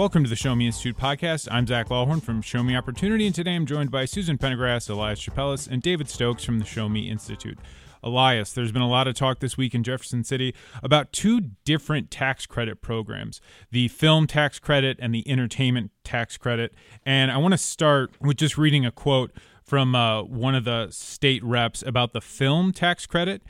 Welcome to the Show Me Institute podcast. I'm Zach Lawhorn from Show Me Opportunity, and today I'm joined by Susan Pendergrass, Elias Tsapelas, and David Stokes from the Show Me Institute. Elias, there's been a lot of talk this week in Jefferson City about two different tax credit programs the film tax credit and the entertainment tax credit. And I want to start with just reading a quote from uh, one of the state reps about the film tax credit.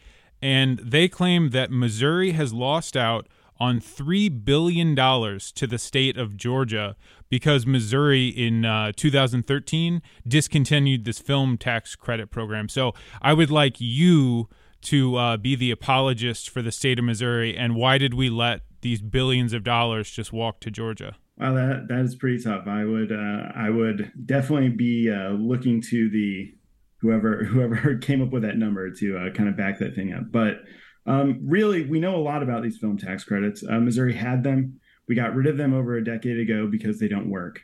And they claim that Missouri has lost out on $3 billion to the state of Georgia because Missouri in uh, 2013 discontinued this film tax credit program. So I would like you to uh, be the apologist for the state of Missouri and why did we let these billions of dollars just walk to Georgia? Well, that that is pretty tough. I would uh, I would definitely be uh, looking to the whoever whoever came up with that number to uh, kind of back that thing up. But um, really, we know a lot about these film tax credits. Uh, Missouri had them. We got rid of them over a decade ago because they don't work.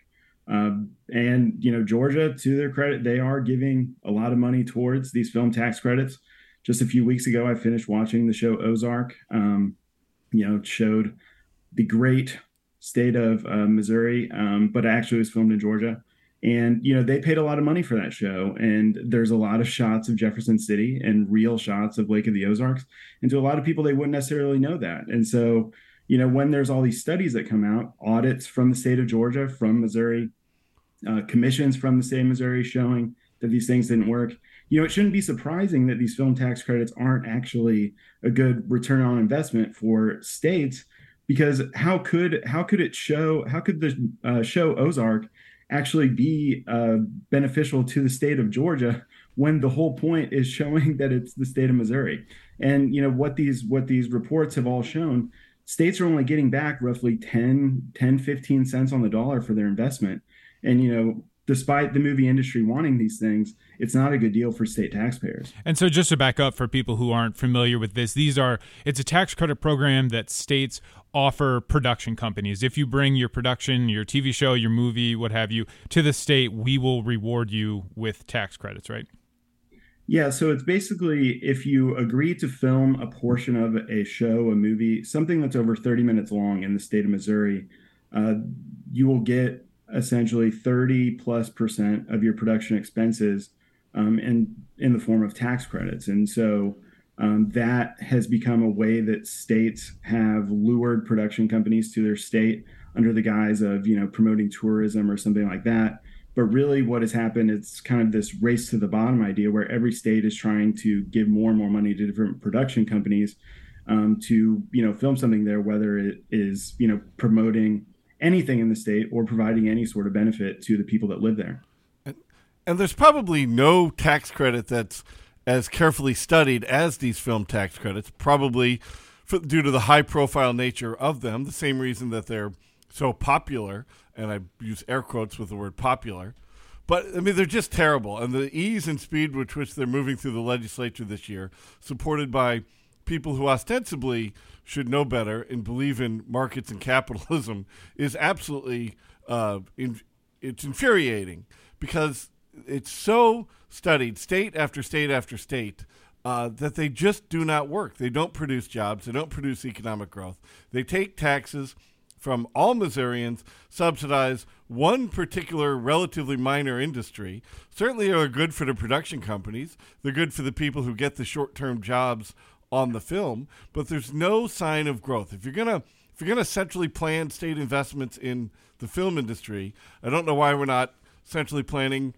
Um, and you know, Georgia, to their credit, they are giving a lot of money towards these film tax credits. Just a few weeks ago, I finished watching the show Ozark. Um, you know, showed the great state of uh, Missouri, um, but actually was filmed in Georgia and you know they paid a lot of money for that show. And there's a lot of shots of jefferson city and real shots of lake of the ozarks. And to a lot of people they wouldn't necessarily know that. And so you know when there's all these studies that come out audits from the state of georgia from missouri uh, commissions from the state of missouri showing that these things didn't work you know it shouldn't be surprising that these film tax credits aren't actually a good return on investment for states because how could how could it show how could the uh, show ozark actually be uh, beneficial to the state of Georgia when the whole point is showing that it's the state of Missouri. And you know what these what these reports have all shown, states are only getting back roughly 10 10 15 cents on the dollar for their investment. And you know despite the movie industry wanting these things, it's not a good deal for state taxpayers. And so just to back up for people who aren't familiar with this, these are it's a tax credit program that states offer production companies. If you bring your production, your TV show, your movie, what have you, to the state, we will reward you with tax credits, right? Yeah, so it's basically if you agree to film a portion of a show, a movie, something that's over 30 minutes long in the state of Missouri, uh, you will get essentially 30 plus percent of your production expenses um, in in the form of tax credits. And so um, that has become a way that states have lured production companies to their state under the guise of you know promoting tourism or something like that. But really what has happened it's kind of this race to the bottom idea where every state is trying to give more and more money to different production companies um, to you know film something there whether it is you know promoting anything in the state or providing any sort of benefit to the people that live there. And, there's probably no tax credit that's as carefully studied as these film tax credits, probably for, due to the high profile nature of them, the same reason that they're so popular, and I use air quotes with the word popular. But I mean, they're just terrible, and the ease and speed with which they're moving through the legislature this year, supported by people who ostensibly should know better and believe in markets and capitalism is absolutely uh, in, it's infuriating because it's so studied state after state after state uh, that they just do not work. They don't produce jobs. They don't produce economic growth. They take taxes from all Missourians, subsidize one particular relatively minor industry. Certainly, are good for the production companies. They're good for the people who get the short-term jobs on the film, but there's no sign of growth. If you're gonna if you're gonna centrally plan state investments in the film industry, I don't know why we're not centrally planning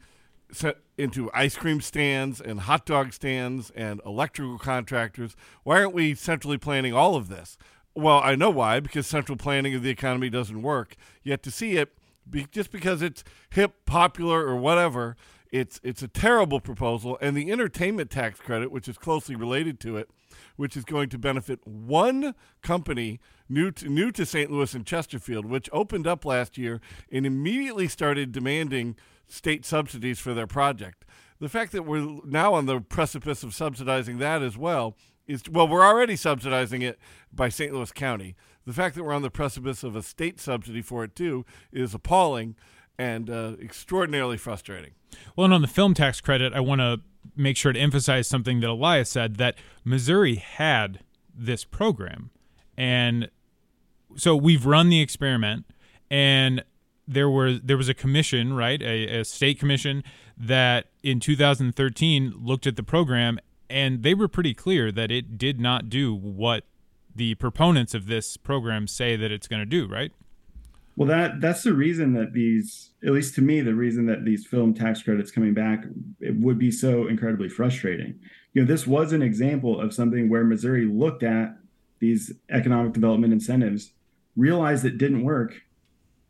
set into ice cream stands and hot dog stands and electrical contractors. Why aren't we centrally planning all of this? Well, I know why, because central planning of the economy doesn't work. Yet to see it, be, just because it's hip, popular, or whatever, it's it's a terrible proposal. And the entertainment tax credit, which is closely related to it, which is going to benefit one company new to, new to St. Louis and Chesterfield, which opened up last year and immediately started demanding state subsidies for their project. The fact that we're now on the precipice of subsidizing that as well is well, we're already subsidizing it by St. Louis County. The fact that we're on the precipice of a state subsidy for it too is appalling and uh, extraordinarily frustrating. Well, and on the film tax credit, I want to make sure to emphasize something that Elias said that Missouri had this program. And so we've run the experiment and there were there was a commission, right, a, a state commission that in 2013 looked at the program, and they were pretty clear that it did not do what the proponents of this program say that it's going to do, right? Well, that that's the reason that these, at least to me, the reason that these film tax credits coming back it would be so incredibly frustrating. You know, this was an example of something where Missouri looked at these economic development incentives, realized it didn't work,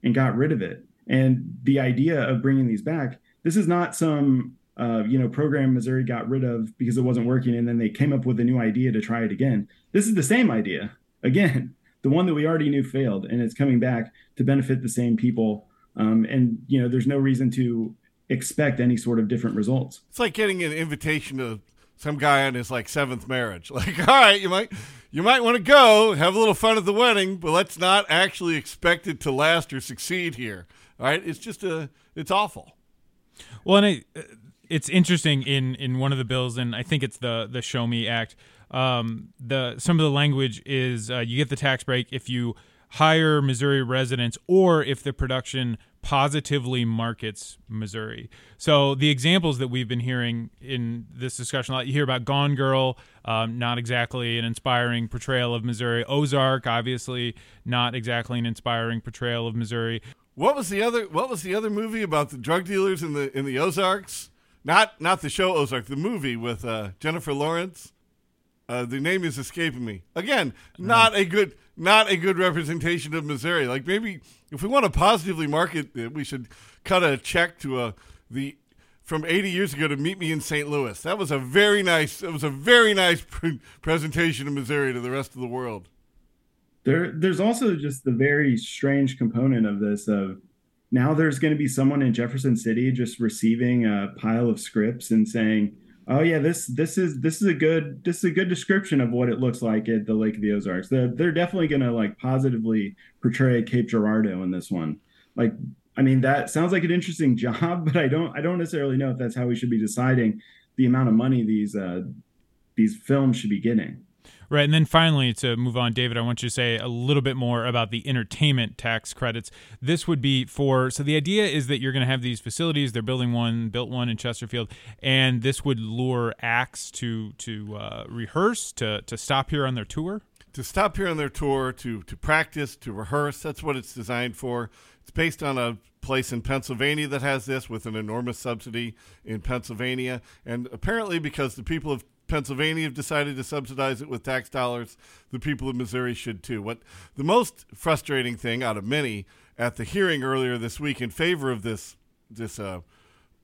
and got rid of it. And the idea of bringing these back, this is not some uh, you know program Missouri got rid of because it wasn't working, and then they came up with a new idea to try it again. This is the same idea again the one that we already knew failed, and it's coming back to benefit the same people. Um, and you know, there's no reason to expect any sort of different results. It's like getting an invitation to some guy on his like seventh marriage. Like, all right, you might you might want to go have a little fun at the wedding, but let's not actually expect it to last or succeed here. All right, it's just a it's awful. Well, and I, it's interesting in in one of the bills, and I think it's the the Show Me Act um, the some of the language is uh, you get the tax break if you hire Missouri residents or if the production positively markets Missouri. So the examples that we've been hearing in this discussion, you hear about Gone Girl, um, not exactly an inspiring portrayal of Missouri. Ozark, obviously, not exactly an inspiring portrayal of Missouri. What was the other? What was the other movie about the drug dealers in the in the Ozarks? Not not the show Ozark, the movie with uh, Jennifer Lawrence. Uh, the name is escaping me. Again, not a good not a good representation of Missouri. Like maybe if we want to positively market it, we should cut a check to a uh, the from 80 years ago to meet me in St. Louis. That was a very nice. It was a very nice pre- presentation of Missouri to the rest of the world. There, there's also just the very strange component of this of now there's going to be someone in Jefferson City just receiving a pile of scripts and saying oh yeah this this is this is a good this is a good description of what it looks like at the lake of the ozarks. They're, they're definitely going to like positively portray cape girardeau in this one. Like i mean that sounds like an interesting job but i don't i don't necessarily know if that's how we should be deciding the amount of money these uh these films should be getting Right. And then finally, to move on, David, I want you to say a little bit more about the entertainment tax credits. This would be for, so the idea is that you're going to have these facilities. They're building one, built one in Chesterfield, and this would lure acts to to uh, rehearse, to, to stop here on their tour? To stop here on their tour, to, to practice, to rehearse. That's what it's designed for. It's based on a place in Pennsylvania that has this with an enormous subsidy in Pennsylvania. And apparently, because the people of Pennsylvania have decided to subsidize it with tax dollars. The people of Missouri should too. What the most frustrating thing out of many at the hearing earlier this week in favor of this this uh,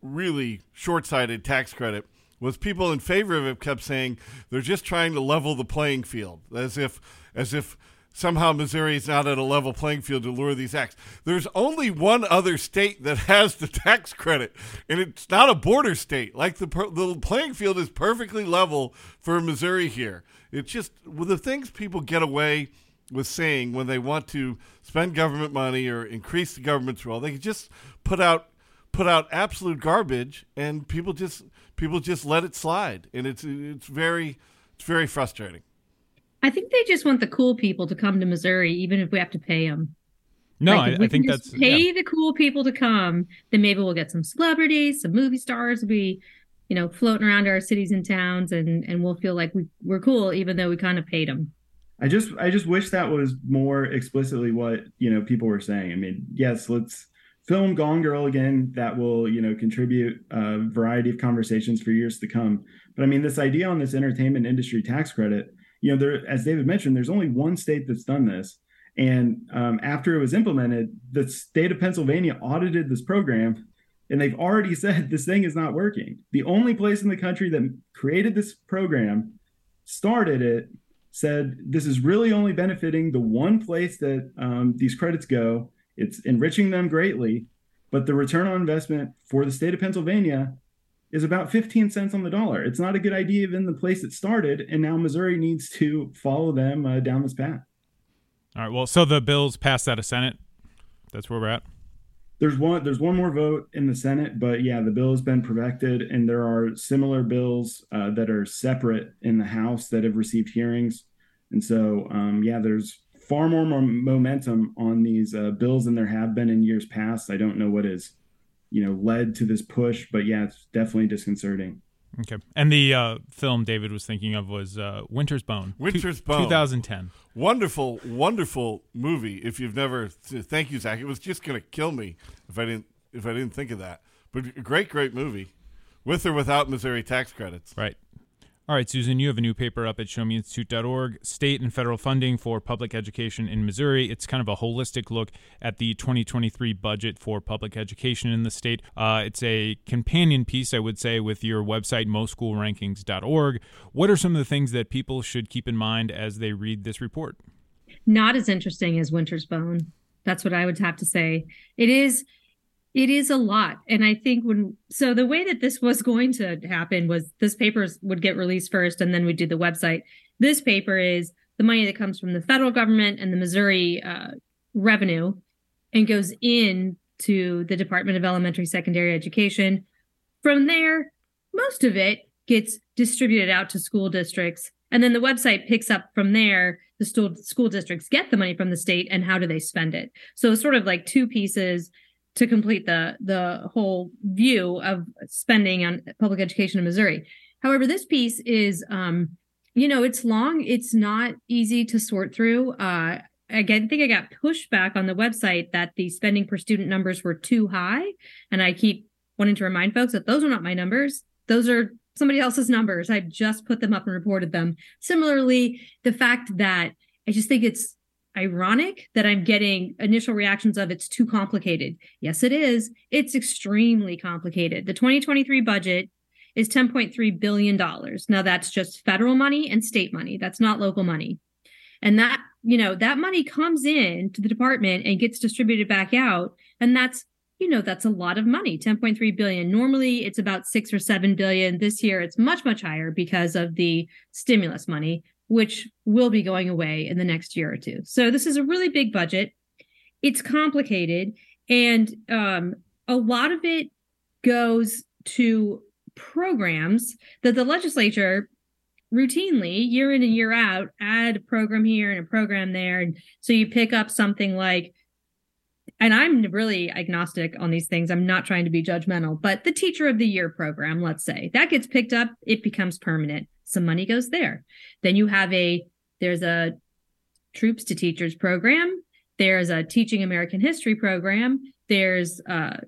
really short-sighted tax credit was people in favor of it kept saying they're just trying to level the playing field, as if as if somehow Missouri is not at a level playing field to lure these acts. There's only one other state that has the tax credit, and it's not a border state. Like the the playing field is perfectly level for Missouri here. It's just with the things people get away with saying when they want to spend government money or increase the government's role, they can just put out put out absolute garbage, and people just people just let it slide, and it's it's very it's very frustrating. I think they just want the cool people to come to Missouri, even if we have to pay them. No, like, I, I think that's pay yeah. the cool people to come. Then maybe we'll get some celebrities, some movie stars will be, you know, floating around our cities and towns, and and we'll feel like we we're cool, even though we kind of paid them. I just I just wish that was more explicitly what you know people were saying. I mean, yes, let's film Gone Girl again. That will you know contribute a variety of conversations for years to come. But I mean, this idea on this entertainment industry tax credit you know, there, as David mentioned, there's only one state that's done this. And um, after it was implemented, the state of Pennsylvania audited this program and they've already said this thing is not working. The only place in the country that created this program, started it, said this is really only benefiting the one place that um, these credits go. It's enriching them greatly, but the return on investment for the state of Pennsylvania is about 15 cents on the dollar. It's not a good idea even the place it started, and now Missouri needs to follow them uh, down this path. All right. Well, so the bills passed out of Senate. That's where we're at. There's one. There's one more vote in the Senate, but yeah, the bill has been perfected, and there are similar bills uh, that are separate in the House that have received hearings, and so um, yeah, there's far more momentum on these uh, bills than there have been in years past. I don't know what has, you know, led to this push, but yeah, it's definitely disconcerting. Okay. And the uh, film David was thinking of was uh, Winter's Bone. Winter's Bone. 2010. Wonderful, wonderful movie. If you've never, thank you, Zach. It was just going to kill me if I didn't if I didn't think of that. But great, great movie, with or without Missouri tax credits. Right. All right, Susan, you have a new paper up at showmeinstitute.org, State and Federal Funding for Public Education in Missouri. It's kind of a holistic look at the 2023 budget for public education in the state. Uh, it's a companion piece, I would say, with your website, moschoolrankings.org. What are some of the things that people should keep in mind as they read this report? Not as interesting as Winter's Bone. That's what I would have to say. It is it is a lot. And I think when, so the way that this was going to happen was this paper would get released first and then we'd do the website. This paper is the money that comes from the federal government and the Missouri uh, revenue and goes in to the Department of Elementary Secondary Education. From there, most of it gets distributed out to school districts. And then the website picks up from there. The school, school districts get the money from the state and how do they spend it? So it's sort of like two pieces to complete the the whole view of spending on public education in Missouri. However, this piece is, um, you know, it's long. It's not easy to sort through. Uh, again, I think I got pushback on the website that the spending per student numbers were too high, and I keep wanting to remind folks that those are not my numbers. Those are somebody else's numbers. I just put them up and reported them. Similarly, the fact that I just think it's ironic that I'm getting initial reactions of it's too complicated. Yes, it is. It's extremely complicated. The 2023 budget is $10.3 billion. Now, that's just federal money and state money. That's not local money. And that, you know, that money comes in to the department and gets distributed back out. And that's, you know, that's a lot of money, 10.3 billion. Normally it's about six or seven billion. This year it's much, much higher because of the stimulus money which will be going away in the next year or two. So this is a really big budget. It's complicated, and um, a lot of it goes to programs that the legislature routinely, year in and year out, add a program here and a program there. And so you pick up something like, and I'm really agnostic on these things. I'm not trying to be judgmental, but the teacher of the year program, let's say, that gets picked up, it becomes permanent some money goes there. Then you have a there's a troops to teachers program. There's a teaching American history program. There's uh,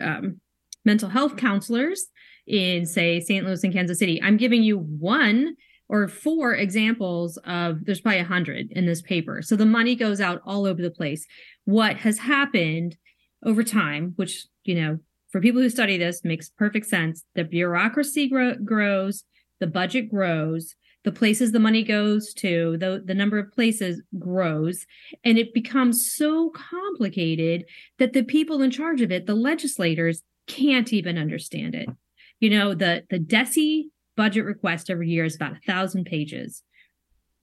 um, mental health counselors in say St. Louis and Kansas City. I'm giving you one or four examples of there's probably a hundred in this paper. So the money goes out all over the place. What has happened over time, which you know, for people who study this, makes perfect sense. The bureaucracy grow- grows the budget grows the places the money goes to the, the number of places grows and it becomes so complicated that the people in charge of it the legislators can't even understand it. You know the the DESE budget request every year is about a thousand pages.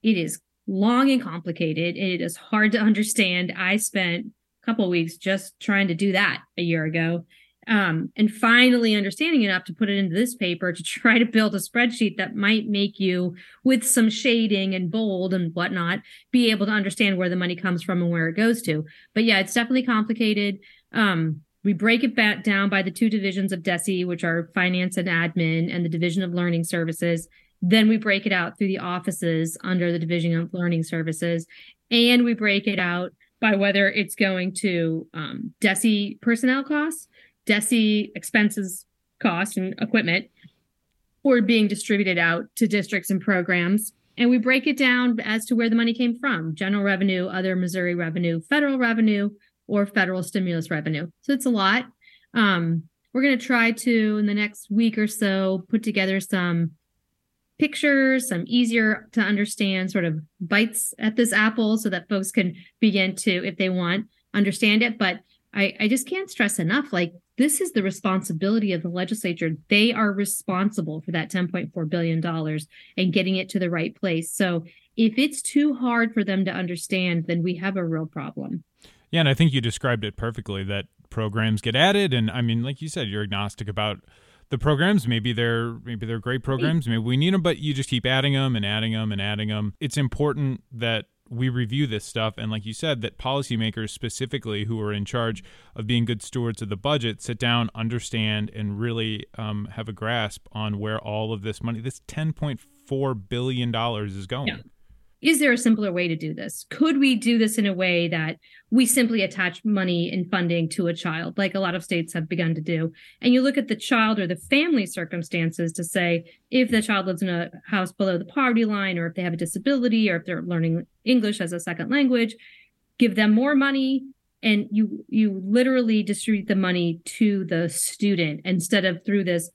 It is long and complicated. It is hard to understand. I spent a couple weeks just trying to do that a year ago um, and finally understanding enough to put it into this paper to try to build a spreadsheet that might make you, with some shading and bold and whatnot, be able to understand where the money comes from and where it goes to. But yeah, it's definitely complicated. Um, we break it back down by the two divisions of DESE, which are finance and admin, and the division of learning services. Then we break it out through the offices under the division of learning services, and we break it out by whether it's going to um, personnel costs DESE expenses, cost, and equipment, or being distributed out to districts and programs. And we break it down as to where the money came from general revenue, other Missouri revenue, federal revenue, or federal stimulus revenue. So it's a lot. Um, we're going to try to, in the next week or so, put together some pictures, some easier to understand sort of bites at this apple so that folks can begin to, if they want, understand it. But I, I just can't stress enough like this is the responsibility of the legislature. They are responsible for that $10.4 billion and getting it to the right place. So if it's too hard for them to understand, then we have a real problem. Yeah, and I think you described it perfectly that programs get added. And I mean, like you said, you're agnostic about the programs maybe they're maybe they're great programs maybe we need them but you just keep adding them and adding them and adding them it's important that we review this stuff, and like you said, that policymakers specifically who are in charge of being good stewards of the budget sit down, understand, and really um, have a grasp on where all of this money, this ten point four billion dollars, is going. Yeah is there a simpler way to do this? Could we do this in a way that we simply attach money and funding to a child, like a lot of states have begun to do? And you look at the child or the family circumstances to say if the child lives in a house below the poverty line, or if they have a disability, or if they're learning English as a second language, give them more money. And you you literally distribute the money to the student instead of through this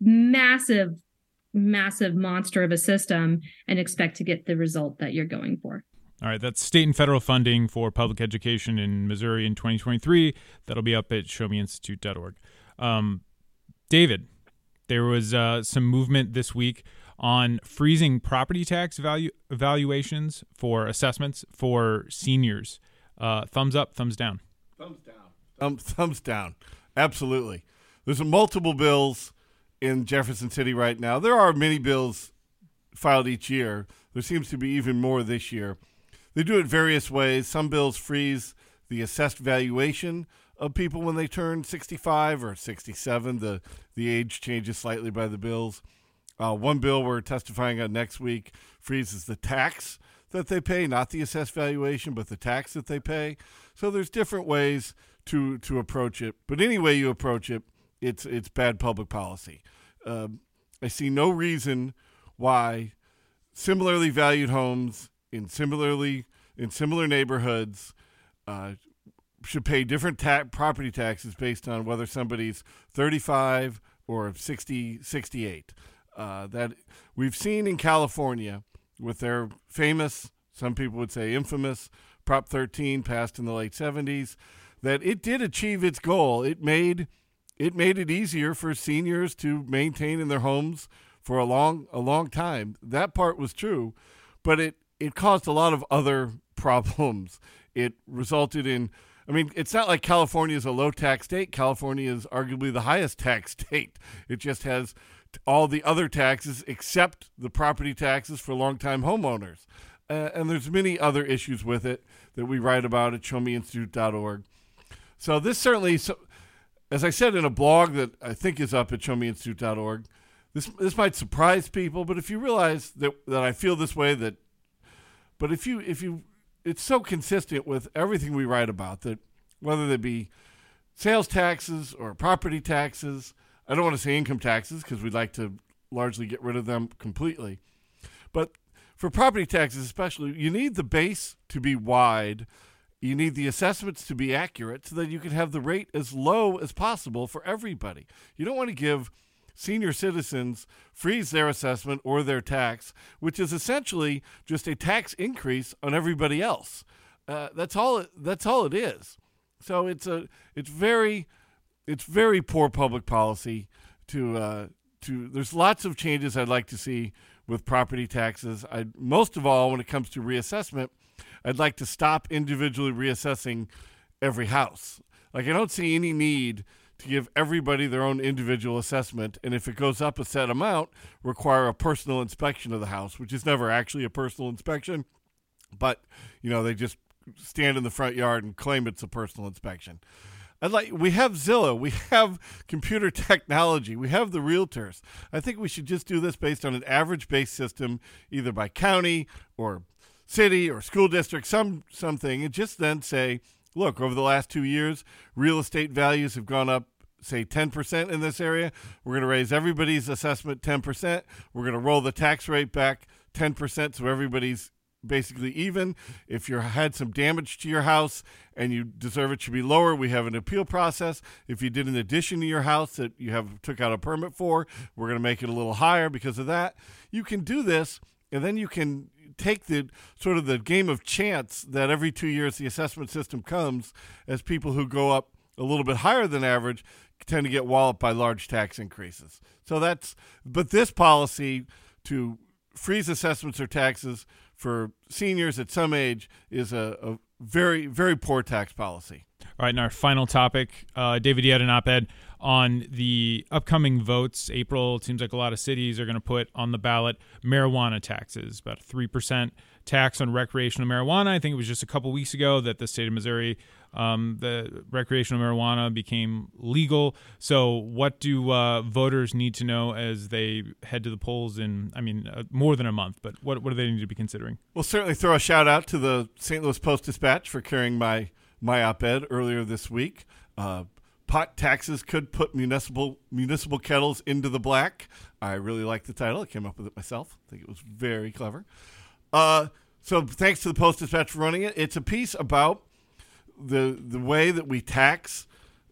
massive massive monster of a system and expect to get the result that you're going for. All right, that's state and federal funding for public education in Missouri in 2023. That'll be up at showmeinstitute.org. Um, David, there was uh, some movement this week on freezing property tax value evaluations for assessments for seniors. Uh, thumbs up, thumbs down. Thumbs down. Um, thumbs down. Absolutely. There's multiple bills in Jefferson City right now. There are many bills filed each year. There seems to be even more this year. They do it various ways. Some bills freeze the assessed valuation of people when they turn 65 or 67. The the age changes slightly by the bills. Uh, one bill we're testifying on next week freezes the tax that they pay, not the assessed valuation, but the tax that they pay. So there's different ways to to approach it. But any way you approach it, it's it's bad public policy. Um, I see no reason why similarly valued homes in similarly in similar neighborhoods uh, should pay different ta- property taxes based on whether somebody's 35 or 60 68. Uh, that we've seen in California with their famous, some people would say infamous, Prop 13 passed in the late 70s, that it did achieve its goal. It made it made it easier for seniors to maintain in their homes for a long a long time. That part was true, but it it caused a lot of other problems. It resulted in I mean, it's not like California is a low tax state. California is arguably the highest tax state. It just has all the other taxes except the property taxes for longtime homeowners. Uh, and there's many other issues with it that we write about at showmeinstitute.org. So this certainly so, as I said in a blog that I think is up at showmeinstitute.org, this this might surprise people, but if you realize that that I feel this way, that but if you if you it's so consistent with everything we write about that whether they be sales taxes or property taxes, I don't want to say income taxes because we'd like to largely get rid of them completely. But for property taxes especially, you need the base to be wide you need the assessments to be accurate so that you can have the rate as low as possible for everybody. You don't want to give senior citizens freeze their assessment or their tax, which is essentially just a tax increase on everybody else. Uh, that's all. It, that's all it is. So it's a. It's very. It's very poor public policy to. Uh, to. There's lots of changes I'd like to see with property taxes. I most of all when it comes to reassessment. I'd like to stop individually reassessing every house. Like, I don't see any need to give everybody their own individual assessment, and if it goes up a set amount, require a personal inspection of the house, which is never actually a personal inspection, but you know they just stand in the front yard and claim it's a personal inspection. I'd like we have Zillow, we have computer technology, we have the realtors. I think we should just do this based on an average based system, either by county or city or school district, some something, and just then say, look, over the last two years, real estate values have gone up, say 10% in this area. We're going to raise everybody's assessment 10%. We're going to roll the tax rate back 10% so everybody's basically even. If you had some damage to your house and you deserve it should be lower, we have an appeal process. If you did an addition to your house that you have took out a permit for, we're going to make it a little higher because of that. You can do this and then you can take the sort of the game of chance that every two years the assessment system comes as people who go up a little bit higher than average tend to get walloped by large tax increases. So that's, but this policy to freeze assessments or taxes for seniors at some age is a, very, very poor tax policy. All right, and our final topic, uh, David, you had an op-ed on the upcoming votes. April, it seems like a lot of cities are going to put on the ballot marijuana taxes, about a three percent tax on recreational marijuana. I think it was just a couple weeks ago that the state of Missouri, um, the recreational marijuana became legal. So, what do uh, voters need to know as they head to the polls in, I mean, uh, more than a month? But what what do they need to be considering? Well, certainly throw a shout out to the St. Louis Post Dispatch for carrying my my op-ed earlier this week. Uh, pot taxes could put municipal municipal kettles into the black. I really like the title. I came up with it myself. I think it was very clever. Uh, so thanks to the Post Dispatch for running it. It's a piece about the the way that we tax,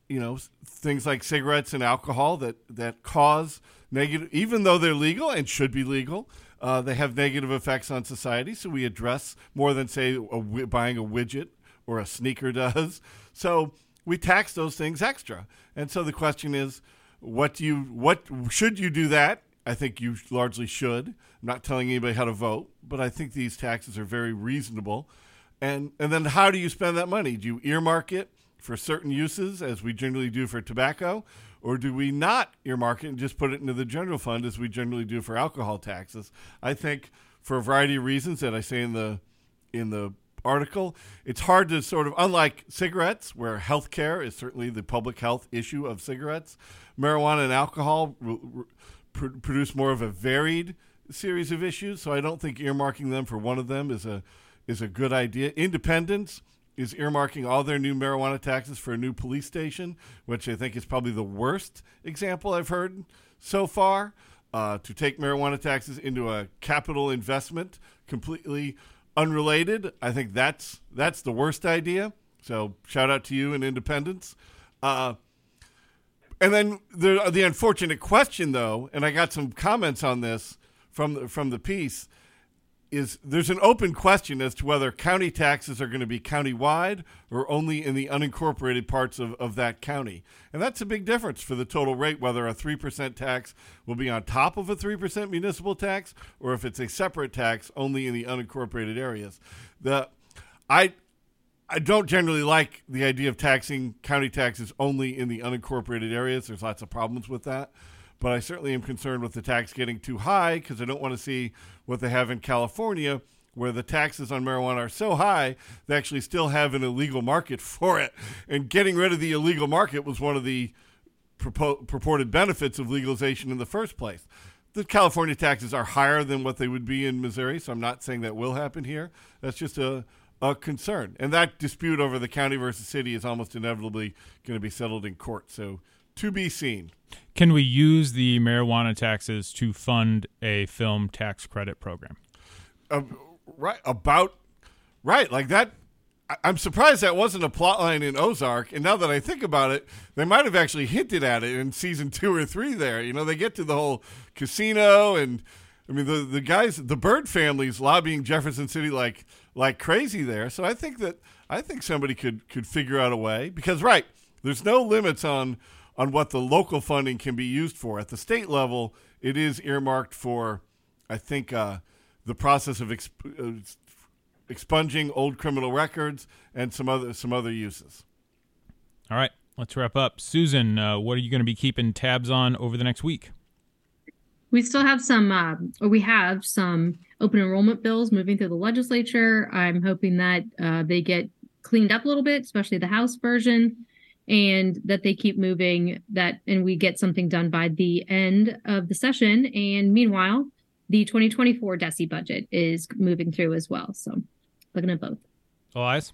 you know, things like cigarettes and alcohol that that cause negative, even though they're legal and should be legal. Uh, they have negative effects on society, so we address more than say a, buying a widget or a sneaker does. So we tax those things extra. And so the question is, what do you what should you do that? I think you largely should. I'm not telling anybody how to vote, but I think these taxes are very reasonable. And and then how do you spend that money? Do you earmark it for certain uses as we generally do for tobacco? Or do we not earmark it and just put it into the general fund as we generally do for alcohol taxes? I think for a variety of reasons that I say in the in the article. It's hard to sort of, unlike cigarettes, where healthcare is certainly the public health issue of cigarettes, marijuana and alcohol pr- produce more of a varied series of issues. So I don't think earmarking them for one of them is a is a good idea. Independence is earmarking all their new marijuana taxes for a new police station, which I think is probably the worst example I've heard so far. Uh, to take marijuana taxes into a capital investment completely unrelated. I think that's that's the worst idea. So shout out to you and Independence. Uh, and then the the unfortunate question though, and I got some comments on this from the, from the piece is there's an open question as to whether county taxes are going to be county-wide or only in the unincorporated parts of, of that county. And that's a big difference for the total rate, whether a 3% tax will be on top of a 3% municipal tax or if it's a separate tax only in the unincorporated areas. The I I don't generally like the idea of taxing county taxes only in the unincorporated areas. There's lots of problems with that but I certainly am concerned with the tax getting too high because I don't want to see what they have in California, where the taxes on marijuana are so high they actually still have an illegal market for it. And getting rid of the illegal market was one of the purpo- purported benefits of legalization in the first place. The California taxes are higher than what they would be in Missouri, so I'm not saying that will happen here. That's just a a concern. And that dispute over the county versus city is almost inevitably going to be settled in court. So to be seen. Can we use the marijuana taxes to fund a film tax credit program? Uh, right about right like that. I'm surprised that wasn't a plot line in Ozark. And now that I think about it, they might have actually hinted at it in season two or three. There, you know, they get to the whole casino, and I mean the the guys, the Byrde families lobbying Jefferson City like like crazy there. So I think that I think somebody could could figure out a way because right, there's no limits on on what the local funding can be used for. At the state level, it is earmarked for, I think, uh, the process of exp- uh, expunging old criminal records and some other some other uses. All right, let's wrap up. Susan, uh, what are you going to be keeping tabs on over the next week? We still have some, uh, or we have some open enrollment bills moving through the legislature. I'm hoping that uh, they get cleaned up a little bit, especially the House version and that they keep moving that and we get something done by the end of the session and meanwhile the 2024 DESE budget is moving through as well so looking at both Elias?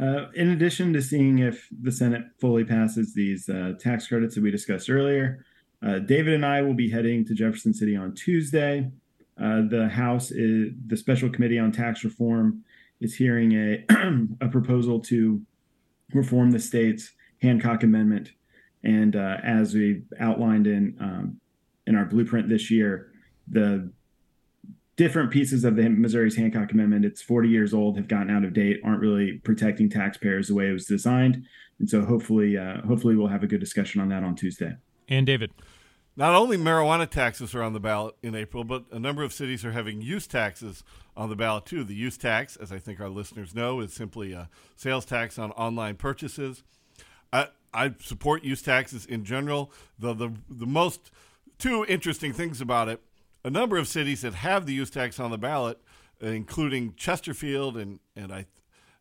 Uh, in addition to seeing if the Senate fully passes these uh, tax credits that we discussed earlier, uh, David and I will be heading to Jefferson City on Tuesday. Uh, the House, is, the Special Committee on Tax Reform, is hearing a a proposal to reform the state's Hancock Amendment. And uh, as we outlined in um, in our blueprint this year, the different pieces of the Missouri's Hancock Amendment, it's 40 years old, have gotten out of date, aren't really protecting taxpayers the way it was designed. And so hopefully, uh, hopefully we'll have a good discussion on that on Tuesday. And David. Not only marijuana taxes are on the ballot in April, but a number of cities are having use taxes on the ballot too. The use tax, as I think our listeners know, is simply a sales tax on online purchases. I, I support use taxes in general. The, the the most two interesting things about it: a number of cities that have the use tax on the ballot, including Chesterfield and and I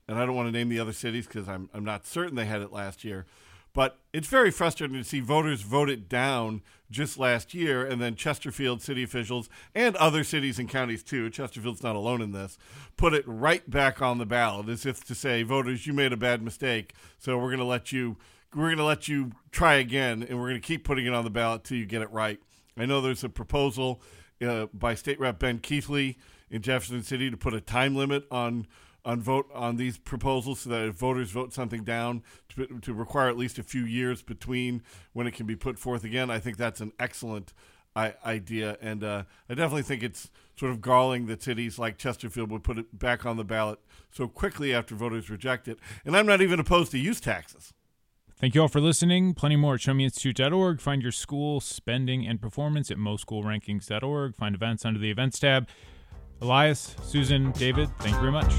and I don't want to name the other cities because I'm I'm not certain they had it last year. But it's very frustrating to see voters vote it down just last year, and then Chesterfield city officials and other cities and counties too. Chesterfield's not alone in this. Put it right back on the ballot, as if to say, voters, you made a bad mistake, so we're going to let you we're going to let you try again, and we're going to keep putting it on the ballot till you get it right. I know there's a proposal uh, by State Rep Ben Keathley in Jefferson City to put a time limit on on vote on these proposals so that if voters vote something down to, to require at least a few years between when it can be put forth again. I think that's an excellent I, idea, and uh, I definitely think it's sort of galling that cities like Chesterfield would put it back on the ballot so quickly after voters reject it. And I'm not even opposed to use taxes. Thank you all for listening. Plenty more at showmeinstitute.org. Find your school spending and performance at moschoolrankings.org. Find events under the events tab. Elias, Susan, David, thank you very much.